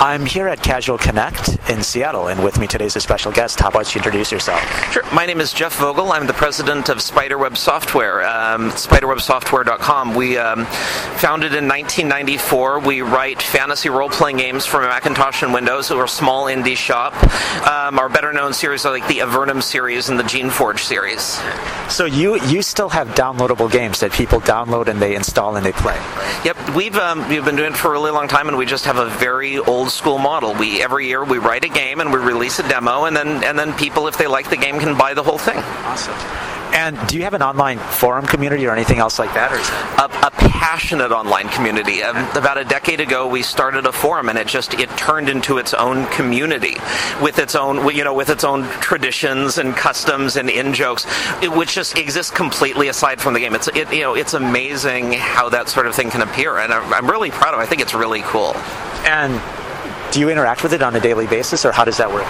I'm here at Casual Connect in Seattle, and with me today is a special guest. How about you introduce yourself? Sure. My name is Jeff Vogel. I'm the president of Spiderweb Software, um, spiderwebsoftware.com. We um, founded in 1994. We write fantasy role-playing games for Macintosh and Windows. We're a small indie shop. Um, our better-known series are like the Avernum series and the Geneforge series. So you you still have downloadable games that people download and they install and they play. Yep, we've um, we've been doing it for a really long time, and we just have a very old school model. We every year we write a game and we release a demo, and then and then people, if they like the game, can buy the whole thing. Awesome. And do you have an online forum community or anything else like that? Or a, a passionate online community. Um, about a decade ago, we started a forum, and it just it turned into its own community with its own you know with its own traditions and customs and in jokes, which just exists completely aside from the game. It's it, you know it's amazing how that sort of thing can appear, and I'm, I'm really proud of. it. I think it's really cool. And do you interact with it on a daily basis, or how does that work?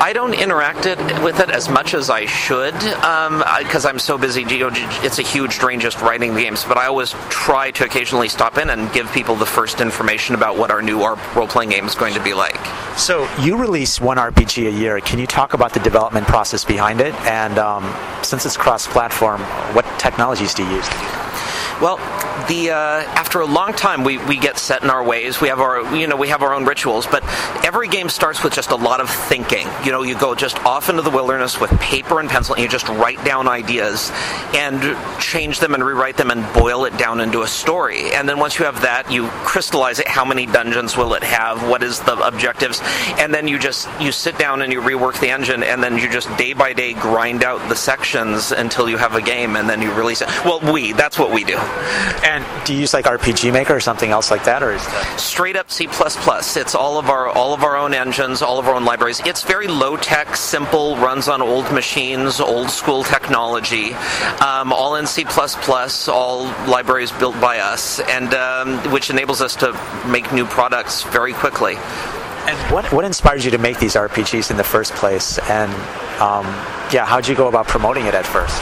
I don't interact it, with it as much as I should because um, I'm so busy. It's a huge drain just writing the games, but I always try to occasionally stop in and give people the first information about what our new role playing game is going to be like. So you release one RPG a year. Can you talk about the development process behind it? And um, since it's cross platform, what technologies do you use? Well, the uh, after a long time, we, we get set in our ways. We have our you know we have our own rituals, but every game starts with just a lot of thinking. You know, you go just off into the wilderness with paper and pencil, and you just write down ideas and change them and rewrite them and boil it down into a story. And then once you have that, you crystallize it. How many dungeons will it have? What is the objectives? And then you just you sit down and you rework the engine, and then you just day by day grind out the sections until you have a game, and then you release it. Well, we that's what we do. And do you use like RPG Maker or something else like that, or is that straight up C++? It's all of our all of our own engines, all of our own libraries. It's very low tech, simple, runs on old machines, old school technology, um, all in C++, all libraries built by us, and um, which enables us to make new products very quickly. And what what inspires you to make these RPGs in the first place? And um, yeah, how'd you go about promoting it at first?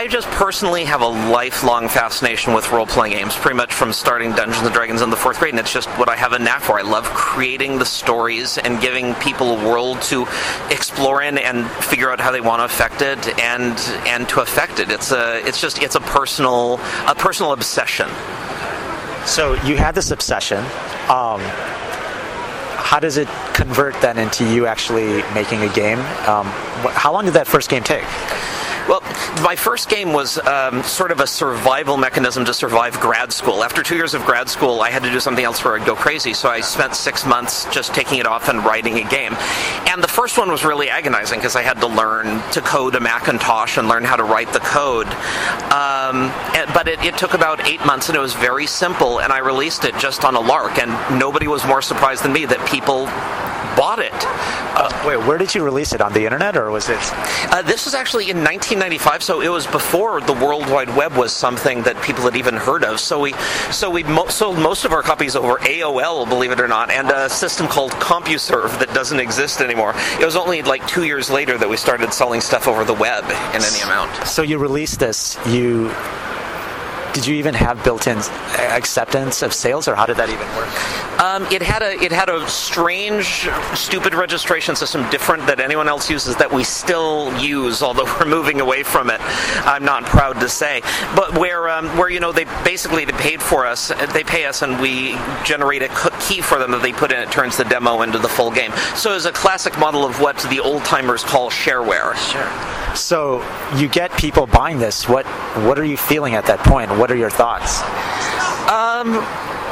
I just personally have a lifelong fascination with role playing games, pretty much from starting Dungeons and Dragons in the fourth grade, and it's just what I have a knack for. I love creating the stories and giving people a world to explore in and figure out how they want to affect it and and to affect it. It's a it's just it's a personal a personal obsession. So you had this obsession. Um, how does it convert then into you actually making a game? Um, how long did that first game take? Well, my first game was um, sort of a survival mechanism to survive grad school. After two years of grad school, I had to do something else or I'd go crazy, so I spent six months just taking it off and writing a game. And the first one was really agonizing because I had to learn to code a Macintosh and learn how to write the code. Um, but it, it took about eight months and it was very simple, and I released it just on a lark, and nobody was more surprised than me that people bought it. Uh, wait, where did you release it on the internet, or was it? Uh, this was actually in 1995, so it was before the World Wide Web was something that people had even heard of. So we, so we mo- sold most of our copies over AOL, believe it or not, and a system called CompuServe that doesn't exist anymore. It was only like two years later that we started selling stuff over the web in any amount. So you released this, you did you even have built-in acceptance of sales, or how did that even work? Um, it had a it had a strange, stupid registration system, different that anyone else uses that we still use, although we're moving away from it. I'm not proud to say, but where um, where you know they basically they paid for us, they pay us, and we generate a key for them that they put in. It turns the demo into the full game. So it's a classic model of what the old timers call shareware. Sure. So you get people buying this. What what are you feeling at that point? What are your thoughts? Um,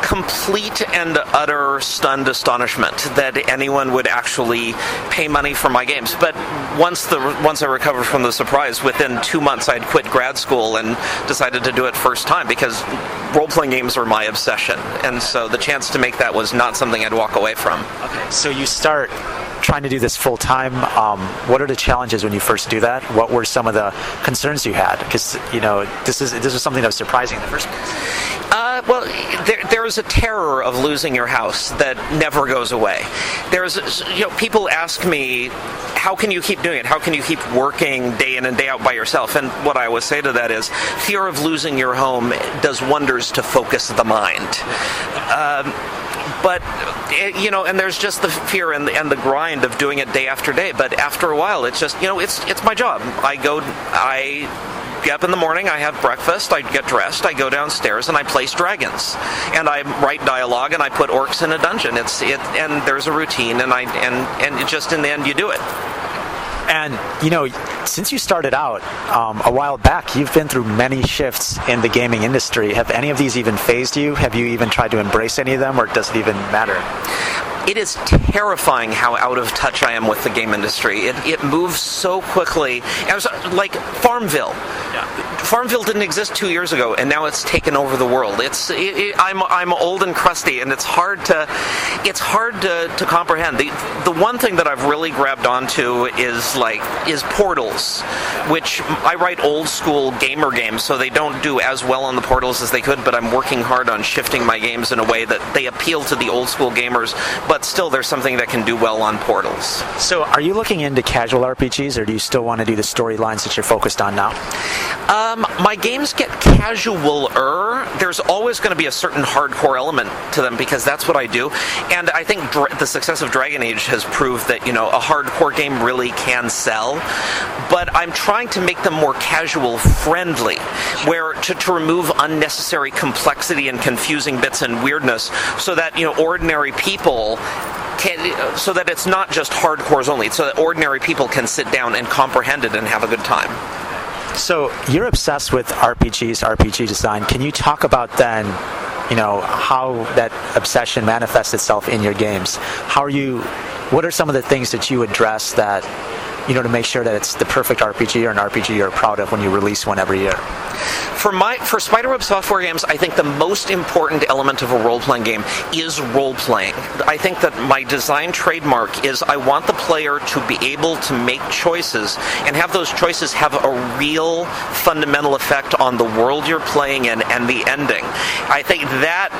complete and utter stunned astonishment that anyone would actually pay money for my games. But once the once I recovered from the surprise, within two months I'd quit grad school and decided to do it first time because role playing games are my obsession, and so the chance to make that was not something I'd walk away from. Okay, so you start trying to do this full time. Um, what are the challenges when you first do that? What were some of the concerns you had? Because you know this is this is something that was surprising in the first place. Uh, well, there, there is a terror of losing your house that never goes away. There's, you know, people ask me, how can you keep doing it? How can you keep working day in and day out by yourself? And what I always say to that is, fear of losing your home does wonders to focus the mind. Um, but you know, and there's just the fear and the, and the grind of doing it day after day. But after a while, it's just you know, it's it's my job. I go, I get up in the morning, I have breakfast, I get dressed, I go downstairs, and I place dragons, and I write dialogue, and I put orcs in a dungeon. It's it, and there's a routine, and I and and just in the end, you do it. And you know, since you started out um, a while back, you've been through many shifts in the gaming industry. Have any of these even phased you? Have you even tried to embrace any of them, or does it even matter? it is terrifying how out of touch I am with the game industry. It, it moves so quickly. I was like Farmville. Yeah. Farmville didn't exist two years ago, and now it's taken over the world. It's it, it, I'm I'm old and crusty, and it's hard to it's hard to, to comprehend. The the one thing that I've really grabbed onto is like is portals, which I write old school gamer games, so they don't do as well on the portals as they could. But I'm working hard on shifting my games in a way that they appeal to the old school gamers, but but still there's something that can do well on portals. So, are you looking into casual RPGs, or do you still want to do the storylines that you're focused on now? Um, my games get casualer. There's always going to be a certain hardcore element to them because that's what I do, and I think dra- the success of Dragon Age has proved that you know a hardcore game really can sell. But I'm trying to make them more casual friendly, where to, to remove unnecessary complexity and confusing bits and weirdness, so that you know ordinary people can, so that it's not just hardcores only, so that ordinary people can sit down and comprehend it and have a good time. So you're obsessed with RPGs, RPG design. Can you talk about then, you know, how that obsession manifests itself in your games? How are you? What are some of the things that you address that you know, to make sure that it's the perfect RPG or an RPG you're proud of when you release one every year? For my for Spiderweb software games, I think the most important element of a role-playing game is role-playing. I think that my design trademark is I want the player to be able to make choices and have those choices have a real fundamental effect on the world you're playing in and the ending. I think that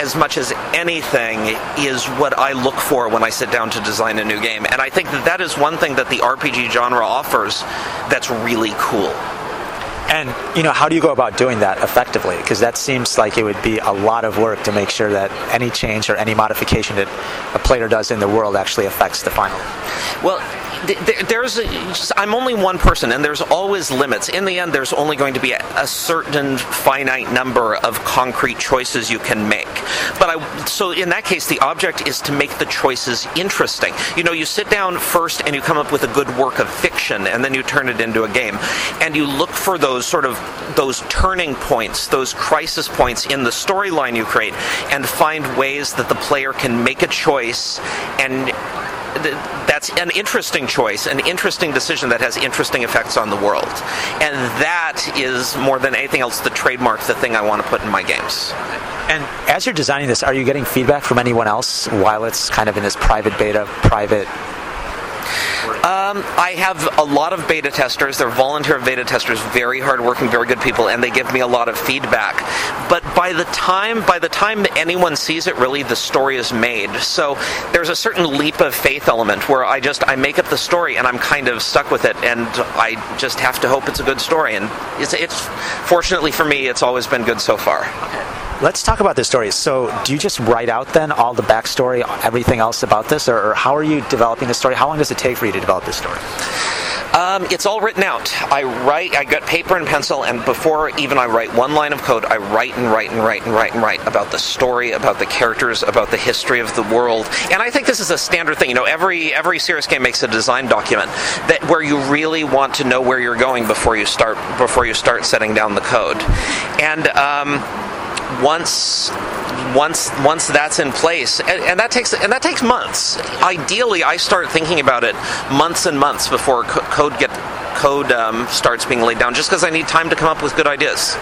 as much as anything is what I look for when I sit down to design a new game. And I think that that is one thing that the RPG genre offers that's really cool. And you know, how do you go about doing that effectively? Because that seems like it would be a lot of work to make sure that any change or any modification that a player does in the world actually affects the final. Well, there's I'm only one person, and there's always limits. In the end, there's only going to be a, a, certain finite number of concrete choices you can make. But I, so in that case, the object is to make the choices interesting. You know, you sit down first and you come up with a good work of fiction, and then you turn it into a game, and you look for those sort of those turning points, those crisis points in the storyline you create, and find ways that the player can make a choice and that's an interesting choice, an interesting decision that has interesting effects on the world. And that is more than anything else the trademark, the thing I want to put in my games. And as you're designing this, are you getting feedback from anyone else while it's kind of in this private beta, private um, I have a lot of beta testers. They're volunteer beta testers, very hardworking, very good people, and they give me a lot of feedback. But by the time by the time anyone sees it, really the story is made. So there's a certain leap of faith element where I just I make up the story and I'm kind of stuck with it, and I just have to hope it's a good story. And it's, it's fortunately for me, it's always been good so far. Let's talk about this story. So, do you just write out then all the backstory, everything else about this, or, or how are you developing the story? How long does it take for you develop this story? Um, it's all written out. I write, I got paper and pencil, and before even I write one line of code, I write and write and write and write and write about the story, about the characters, about the history of the world. And I think this is a standard thing. You know, every every serious game makes a design document that where you really want to know where you're going before you start before you start setting down the code. And um, once once once that's in place and, and, that takes and that takes months. Ideally i start thinking about it months and months before co- code get code um, starts being laid down just because i need time to come up with good ideas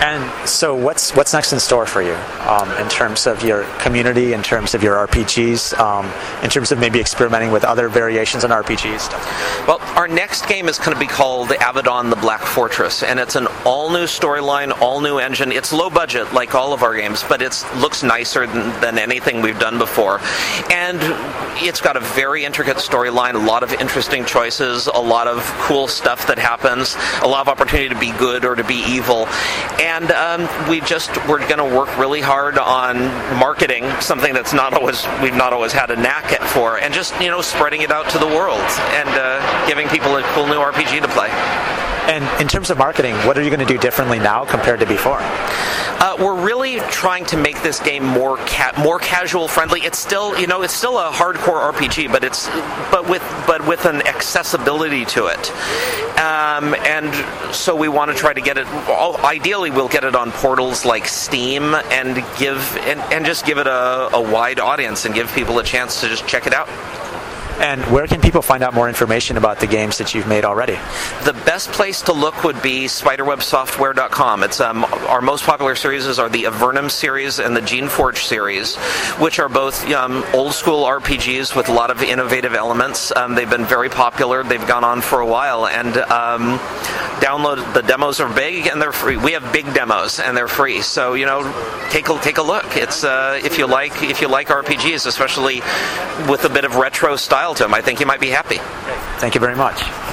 and so, what's what's next in store for you um, in terms of your community, in terms of your RPGs, um, in terms of maybe experimenting with other variations on RPGs? Well, our next game is going to be called Avadon: The Black Fortress, and it's an all-new storyline, all-new engine. It's low budget, like all of our games, but it looks nicer than, than anything we've done before, and it's got a very intricate storyline, a lot of interesting choices, a lot of cool stuff that happens, a lot of opportunity to be good or to be evil. And and um, we just we're going to work really hard on marketing something that's not always we've not always had a knack for, and just you know spreading it out to the world and uh, giving people a cool new RPG to play. And in terms of marketing, what are you going to do differently now compared to before? Uh, we're really trying to make this game more ca- more casual friendly. It's still, you know, it's still a hardcore RPG, but it's but with but with an accessibility to it. Um, and so we want to try to get it. Ideally, we'll get it on portals like Steam and give and, and just give it a, a wide audience and give people a chance to just check it out. And where can people find out more information about the games that you've made already? The best place to look would be spiderwebsoftware.com. It's um, our most popular series are the Avernum series and the Geneforge series, which are both um, old school RPGs with a lot of innovative elements. Um, they've been very popular. They've gone on for a while, and um, download the demos are big and they're free. We have big demos and they're free. So you know, take a take a look. It's uh, if you like if you like RPGs, especially with a bit of retro style to them, I think he might be happy. Thank you very much.